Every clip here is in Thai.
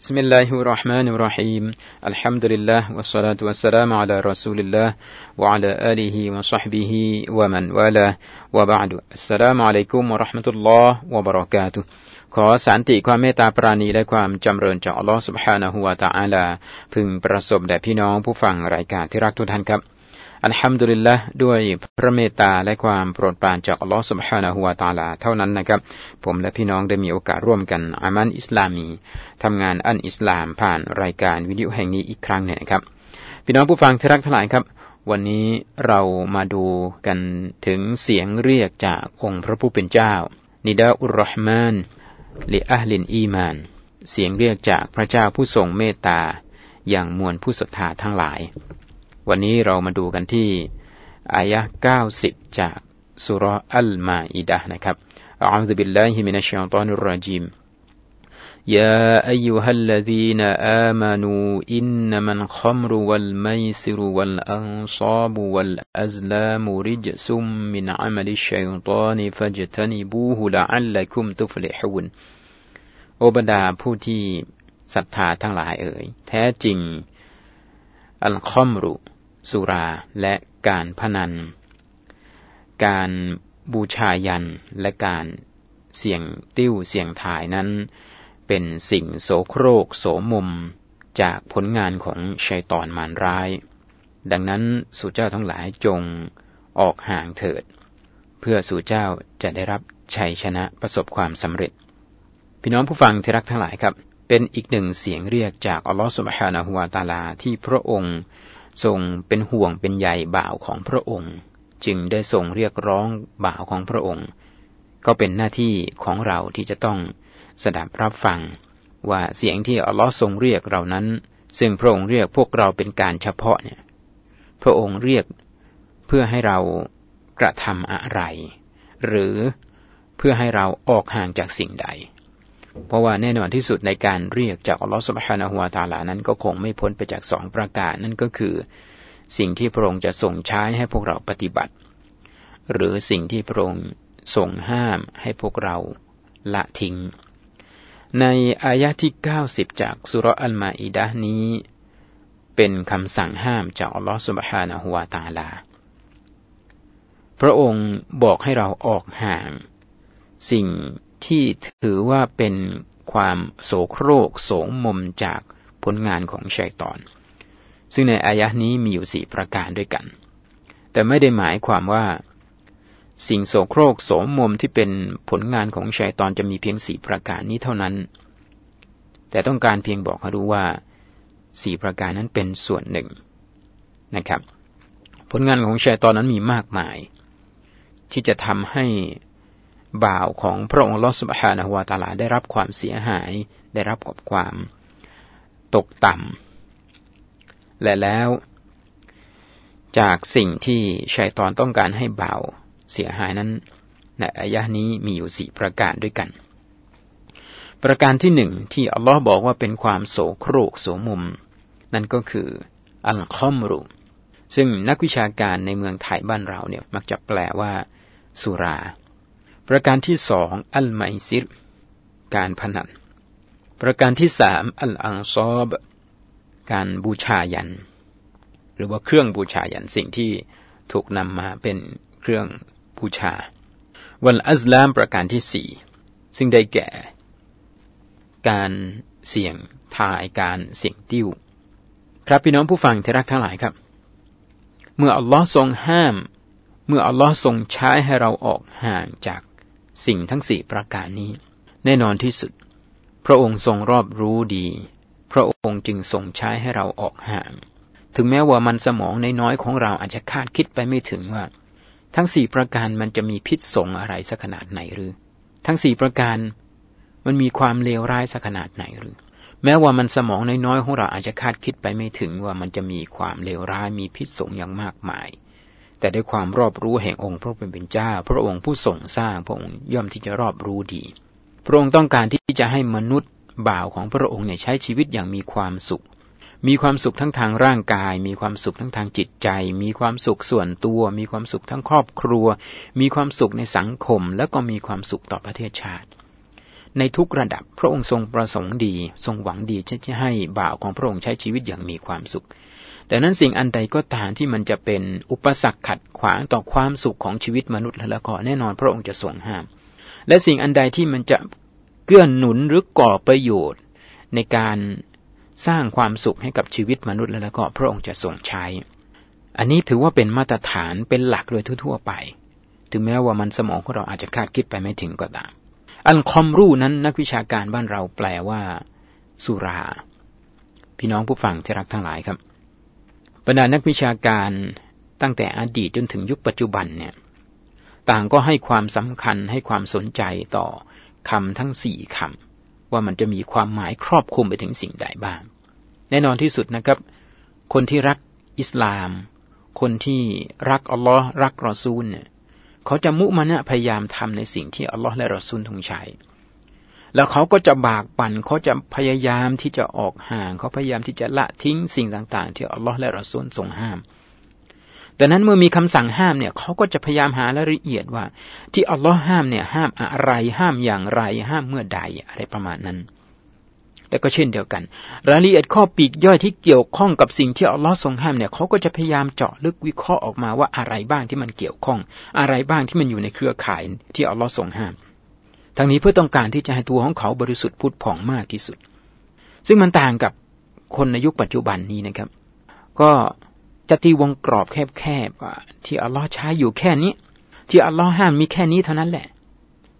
بسم الله الرحمن الرحيم الحمد لله والصلاة والسلام على رسول الله وعلى آله وصحبه ومن والاه وبعد السلام عليكم ورحمة الله وبركاته ขอสันติความเมตตาปราณีและความจำเริญจากอัลลอฮฺสุบฮานะฮูวาตาอาลา พึงประสบแด่พี่น้องผู้ฟังรายการที่รักทุกท่านครับ อัลฮัมดุลิลละด้วยพระเมตตาและความโปรดปรานจากอัลลอฮฺสุบฮานะฮูวาตาลาเท่านั้นนะครับ ผมและพี่น้องได้มีโอกาสร่วมกันอามันอิสลามีทำงานอันอิสลามผ่านรายการวิดีโอแห่งนี้อีกครั้งหนึ่งครับ พี่น้องผู้ฟังที่รักทั้งหลายครับ วันนี้เรามาดูกันถึงเสียงเรียกจากองค์พระผู้เป็นเจ้า นิดาอุรห์มานลิอัลินอีมาน เสียงเรียกจากพระเจ้าผู้ทรงเมตตาอย่างมวลผู้ศรัทธาทั้งหลาย วันนี้เรามาดูกันที่อายะ90 จากสุรอัลมาอิดะนะครับอัลลอฮฺบิลลาฮิมินัชชัยตานุรรจีม يا أيها الذين آمنوا إنما الخمر والميسر والأنصاب والأزلام رجس من عمل الشيطان فاجتنبوه لعلكم تفلحون โอบรรดาผู้ที่ศรัทธาทั้งหลายเอ่ยแท้จริงอัลคอมรุ สุราและการพนัน การบูชายันและการเสี่ยงติ้วเสี่ยงทายนั้น เป็นสิ่งโสโครกโสมม จากผลงานของชัยตอนมารร้าย ดังนั้นสู่เจ้าทั้งหลายจงออกห่างเถิด เพื่อสู่เจ้าจะได้รับชัยชนะประสบความสำเร็จ พี่น้องผู้ฟังที่รักทั้งหลายครับ เป็นอีกหนึ่งเสียงเรียกจากอัลลอฮฺสุบฮานะฮุวาตาลาที่พระองค์ ทรงเป็นห่วงเป็นใยบ่าวของพระองค์ จึงได้ทรงเรียกร้องบ่าวของพระองค์ ก็เป็นหน้าที่ของเราที่จะต้องสดับรับฟัง ว่าเสียงที่อัลลอฮ์ทรงเรียกเรานั้น ซึ่งพระองค์เรียกพวกเราเป็นการเฉพาะเนี่ย พระองค์เรียกเพื่อให้เรากระทำอะไร หรือเพื่อให้เราออกห่างจากสิ่งใด เพราะว่าแน่นอนที่สุดในการเรียกจากอัลลอฮฺสุบฮานะฮุวาตาลานั้นก็คงไม่พ้นไปจากสองประการนั่นก็คือ สิ่งที่พระองค์จะส่งใช้ให้พวกเราปฏิบัติ หรือสิ่งที่พระองค์ส่งห้ามให้พวกเราละทิ้ง ในอายะที่เก้าสิบจากสุรอัลมาอิดะนี้ เป็นคำสั่งห้ามจากอัลลอฮฺสุบฮานะฮุวาตาลา พระองค์บอกให้เราออกห่าง สิ่ง ที่ถือว่าเป็นความโสโครกโสมมจากผลงานของชัยตอน ซึ่งในอายะนี้มีอยู่สี่ประการด้วยกัน แต่ไม่ได้หมายความว่า สิ่งโสโครกโสมมที่เป็นผลงานของชัยตอนจะมีเพียงสี่ประการนี้เท่านั้น แต่ต้องการเพียงบอกให้รู้ว่าสี่ประการนั้นเป็นส่วนหนึ่งนะครับ ผลงานของชัยตอนนั้นมีมากมาย ที่จะทำให้ บ่าวของพระองค์ลอสุบฮานะฮวาตาลาได้รับความเสียหาย ได้รับกับความตกต่ำและแล้วจากสิ่งที่ชัยตอนต้องการให้บ่าวเสียหายนั้นในอายะนี้มีอยู่สี่ประการด้วยกัน ประการที่หนึ่งที่อัลลอฮ์บอกว่าเป็นความโสโครกโสมุม นั่นก็คืออัลคอมรุซึ่งนักวิชาการในเมืองไทยบ้านเราเนี่ยมักจะแปลว่า สุรา ประการที่สองอัลไมซิรการพนัน ประการที่สามอัลอังซอบ การบูชายัน หรือว่าเครื่องบูชายันสิ่งที่ถูกนำมาเป็นเครื่องบูชา วันอัสลามประการที่สี่ซึ่งได้แก่ การเสี่ยงทายการเสี่ยงติ้ว ครับพี่น้องผู้ฟังที่รักทั้งหลายครับ เมื่ออัลลอฮ์ทรงห้าม เมื่ออัลลอฮ์ทรงใช้ให้เราออกห่างจาก สิ่งทั้งสี่ประการนี้ แน่นอนที่สุด พระองค์ทรงรอบรู้ดี พระองค์จึงทรงใช้ให้เราออกห่าง ถึงแม้ว่ามันสมองในน้อยของเราอาจจะคาดคิดไปไม่ถึงว่า ทั้งสี่ประการมันจะมีพิษสงอะไรสักขนาดไหนหรือ ทั้งสี่ประการมันมีความเลวร้ายสักขนาดไหนหรือ แม้ว่ามันสมองในน้อยของเราอาจจะคาดคิดไปไม่ถึงว่ามันจะมีความเลวร้ายมีพิษสงอย่างมากมาย แต่ด้วยความรอบรู้แห่งองค์พระผู้เป็นเจ้า พระองค์ผู้ทรงสร้างพระองค์ย่อมที่จะรอบรู้ดี พระองค์ต้องการที่จะให้มนุษย์บ่าวของพระองค์เนี่ยใช้ชีวิตอย่างมีความสุข มีความสุขทั้งทางร่างกาย มีความสุขทั้งทางจิตใจ มีความสุขส่วนตัว มีความสุขทั้งครอบครัว มีความสุขในสังคม และก็มีความสุขต่อประเทศชาติ ในทุกระดับพระองค์ทรงประสงค์ดี ทรงหวังดีที่จะให้บ่าวของพระองค์ใช้ชีวิตอย่างมีความสุข แต่นั้นสิ่งอันใดก็ตามที่มันจะเป็นอุปสรรคขัดขวางต่อความสุขของชีวิตมนุษย์แล้วก็แน่นอนพระองค์จะทรงห้าม และสิ่งอันใดที่มันจะเกื้อนหนุนหรือก่อประโยชน์ ในการสร้างความสุขให้กับชีวิตมนุษย์แล้วก็พระองค์จะทรงใช้ อันนี้ถือว่าเป็นมาตรฐานเป็นหลักโดยทั่ว ๆ ไป ถึงแม้ว่ามันสมองของเราอาจจะคาดคิดไปไม่ถึงก็ตาม อันคอมรูนั้นนักวิชาการบ้านเราแปลว่า สุรา พี่น้องผู้ฟังที่รักทั้งหลายครับ บรรดานักวิชาการตั้งแต่อดีตจนถึงยุคปัจจุบันเนี่ย ต่างก็ให้ความสำคัญให้ความสนใจต่อคำทั้งสี่คำว่ามันจะมีความหมายครอบคลุมไปถึงสิ่งใดบ้าง แน่นอนที่สุดนะครับ คนที่รักอิสลาม คนที่รักอัลลอฮ์รักรอซูลเนี่ยเขาจะมุมานะพยายามทำในสิ่งที่อัลลอฮ์และรอซูลทงใช้ แล้วเขาก็จะบากบั่นเขาจะพยายามที่จะออกห่างเขาพยายามที่จะละทิ้งสิ่งต่างๆ ที่อัลลอฮ์และรอซูลทรงห้ามแต่นั้นเมื่อมีคำสั่งห้ามเนี่ยเขาก็จะพยายามหารายละเอียดว่า ที่อัลลอฮ์ห้ามเนี่ยห้ามอะไรห้ามอย่างไรห้ามเมื่อใดอะไรประมาณนั้น แต่ก็เช่นเดียวกัน รายละเอียดข้อปีกย่อยที่เกี่ยวข้องกับสิ่งที่อัลลอฮ์ทรงห้ามเนี่ยเขาก็จะพยายามเจาะลึกวิเคราะห์ออกมาว่าอะไรบ้างที่มันเกี่ยวข้อง อะไรบ้างที่มันอยู่ในเครือข่ายที่อัลลอฮ์ทรงห้าม ทั้งนี้เพื่อต้องการที่จะให้ตัวของเขาบริสุทธิ์พุทธผ่องมากที่สุด ซึ่งมันต่างกับคนในยุคปัจจุบันนี้นะครับ ก็จะตีวงกรอบแคบๆที่อัลลอฮ์ใช้อยู่แค่นี้ ที่อัลลอฮ์ห้ามมีแค่นี้เท่านั้นแหละ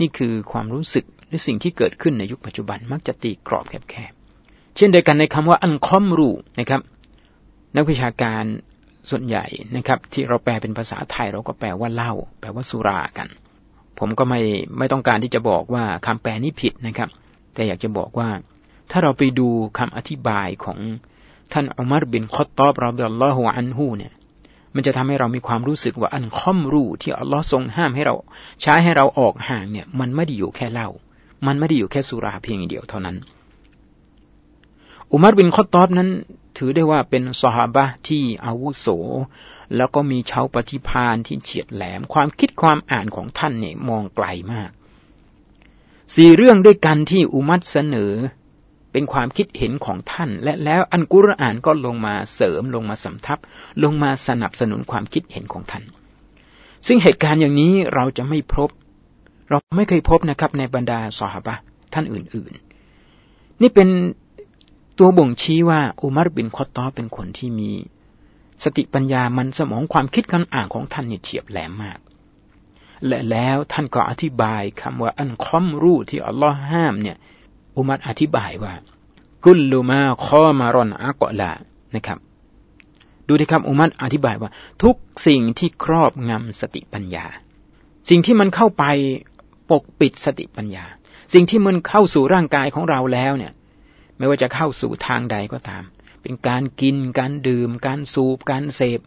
นี่คือความรู้สึกหรือสิ่งที่เกิดขึ้นในยุคปัจจุบันมักจะตีกรอบแคบๆเช่นเดียวกันในคำว่าอันคอมรูนะครับ นักวิชาการส่วนใหญ่นะครับ ที่เราแปลเป็นภาษาไทยเราก็แปลว่าเหล้าแปลว่าสุรากัน ผมก็ไม่ไม่ต้องการที่จะบอกว่าคำแปลนี้ผิดนะครับ แต่อยากจะบอกว่า ถ้าเราไปดูคำอธิบายของท่านอุมารบินคอตตอบเราเดลลอฮุอันฮูเนี่ย มันจะทำให้เรามีความรู้สึกว่าอันคอมรูที่อัลลอฮ์ทรงห้ามให้เรา ใช้ให้เราออกห่างเนี่ย มันไม่ได้อยู่แค่เหล้ามันไม่ได้อยู่แค่สุราเพียงเดียวเท่านั้นอุมารบินคอตอบนั้น ถือได้ว่าเป็นสหบะที่อาวุโส แล้วก็มีเชาปฏิพานที่เฉียดแหลม ความคิดความอ่านของท่านเนี่ยมองไกลมาก สี่เรื่องด้วยกันที่อุมัตเสนอ เป็นความคิดเห็นของท่าน และแล้วอันกุรอานก็ลงมาเสริมลงมาสำทับ ลงมาสนับสนุนความคิดเห็นของท่าน ซึ่งเหตุการณ์อย่างนี้เราจะไม่พบ เราไม่เคยพบนะครับในบรรดาสหบะท่านอื่น ๆ นี่เป็น ตัวบ่งชี้ว่าอุมารบินคอตอเป็นคนที่มี สติปัญญามันสมองความคิดการอ่านของท่านเนี่ยเฉียบแหลมมาก และแล้วท่านก็อธิบายคำว่าอันคอมรู้ที่อัลลอฮ์ห้ามเนี่ย อุมัรอธิบายว่า กุลลูมาคอมารอนอากอลานะครับ ดูดิครับอุมัรอธิบายว่า ทุกสิ่งที่ครอบงำสติปัญญา สิ่งที่มันเข้าไปปกปิดสติปัญญา สิ่งที่มันเข้าสู่ร่างกายของเราแล้วเนี่ย ไม่ว่าจะเข้าสู่ทางใดก็ตาม เป็นการกิน การดื่ม การสูบ การเสพ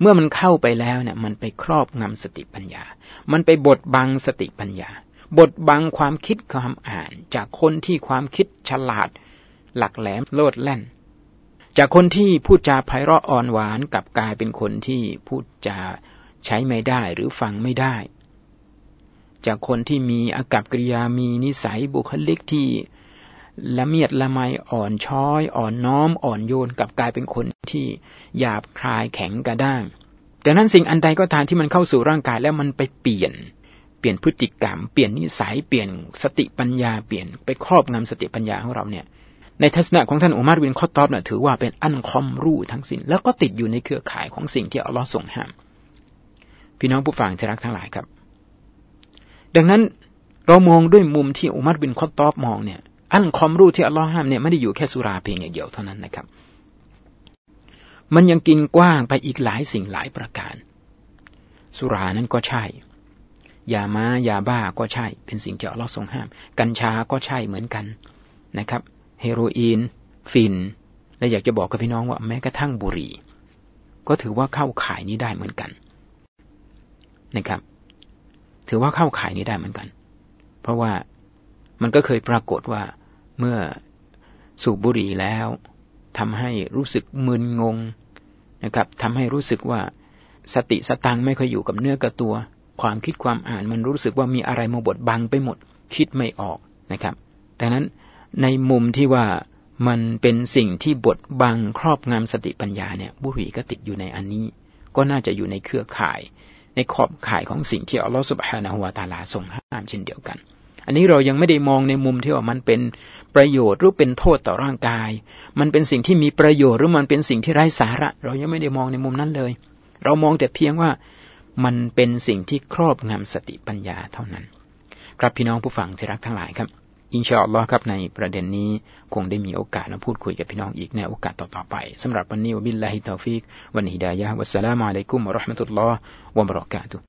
เมื่อมันเข้าไปแล้วเนี่ย มันไปครอบงำสติปัญญา มันไปบดบังสติปัญญา บดบังความคิดความอ่าน จากคนที่ความคิดฉลาด หลักแหลมโลดแล่น จากคนที่พูดจาไพเราะอ่อนหวานกับกลายเป็นคนที่พูดจาใช้ไม่ได้หรือฟังไม่ได้จากคนที่มีอากับกิริยามีนิสัยบุคลิกที่ ละเมียดละไมอ่อนช้อย อ่อนน้อมอ่อนโยนกับกลายเป็นคนที่หยาบคลายแข็งกระด้างแต่นั้นสิ่งอันใดก็ตามที่มันเข้าสู่ร่างกายแล้วมันไปเปลี่ยน เปลี่ยนพฤติกรรม เปลี่ยนนิสัยเปลี่ยนสติปัญญาเปลี่ยนไปครอบงำสติปัญญาของเราเนี่ย ในทัศนะของท่านอุมารวินคอตอบเนี่ยถือว่าเป็นอันคอมรู้ทั้งสิ้นแล้วก็ติดอยู่ในเครือข่ายของสิ่งที่อัลลอฮ์ทรงห้าม พี่น้องผู้ฟังที่รักทั้งหลายครับ ดังนั้นเรามองด้วยมุมที่อุมัรบินคอตอบมองเนี่ย อันความรู้ที่อัลลอฮ์ห้ามเนี่ยไม่ได้อยู่แค่สุราเพียงอย่างเดียวเท่านั้นนะครับ มันยังกินกว้างไปอีกหลายสิ่งหลายประการ สุรานั้นก็ใช่ยาม้ายาบ้าก็ใช่ เป็นสิ่งที่อัลลอฮ์ทรงห้าม กัญชาก็ใช่เหมือนกันนะครับ เฮโรอีน ฟิน และอยากจะบอกกับพี่น้องว่าแม้กระทั่งบุหรี่ ก็ถือว่าเข้าข่ายนี้ได้เหมือนกันนะครับ ถือว่าเข้าข่ายนี้ได้เหมือนกัน เพราะว่า มันก็เคยปรากฏว่าเมื่อสูบบุหรี่แล้วทำให้รู้สึกมึนงงนะครับทำให้รู้สึกว่าสติสตังไม่ค่อยอยู่กับเนื้อกับตัว ความคิดความอ่านมันรู้สึกว่ามีอะไรมาบดบังไปหมด คิดไม่ออกนะครับดังนั้นในมุมที่ว่ามันเป็นสิ่งที่บดบังครอบงำสติปัญญาเนี่ย บุหรี่ก็ติดอยู่ในอันนี้ ก็น่าจะอยู่ในเครือข่าย ในขอบข่ายของสิ่งที่อัลลอฮฺสุบฮานะฮุวตาลาทรงห้ามเช่นเดียวกัน อันนี้เรายังไม่ได้มองในมุมที่ว่ามันเป็นประโยชน์หรือเป็นโทษต่อร่างกาย มันเป็นสิ่งที่มีประโยชน์หรือมันเป็นสิ่งที่ไร้สาระ เรายังไม่ได้มองในมุมนั้นเลย เรามองแต่เพียงว่ามันเป็นสิ่งที่ครอบงำสติปัญญาเท่านั้น ครับพี่น้องผู้ฟังที่รักทั้งหลายครับ อินชาอัลลอฮ์ครับในประเด็นนี้คงได้มีโอกาสมาพูดคุยกับพี่น้องอีกในโอกาสต่อๆไปสำหรับวันนี้وبالله التوفيق والهداية والسلام عليكم ورحمة اللهวะบะเราะกาตุ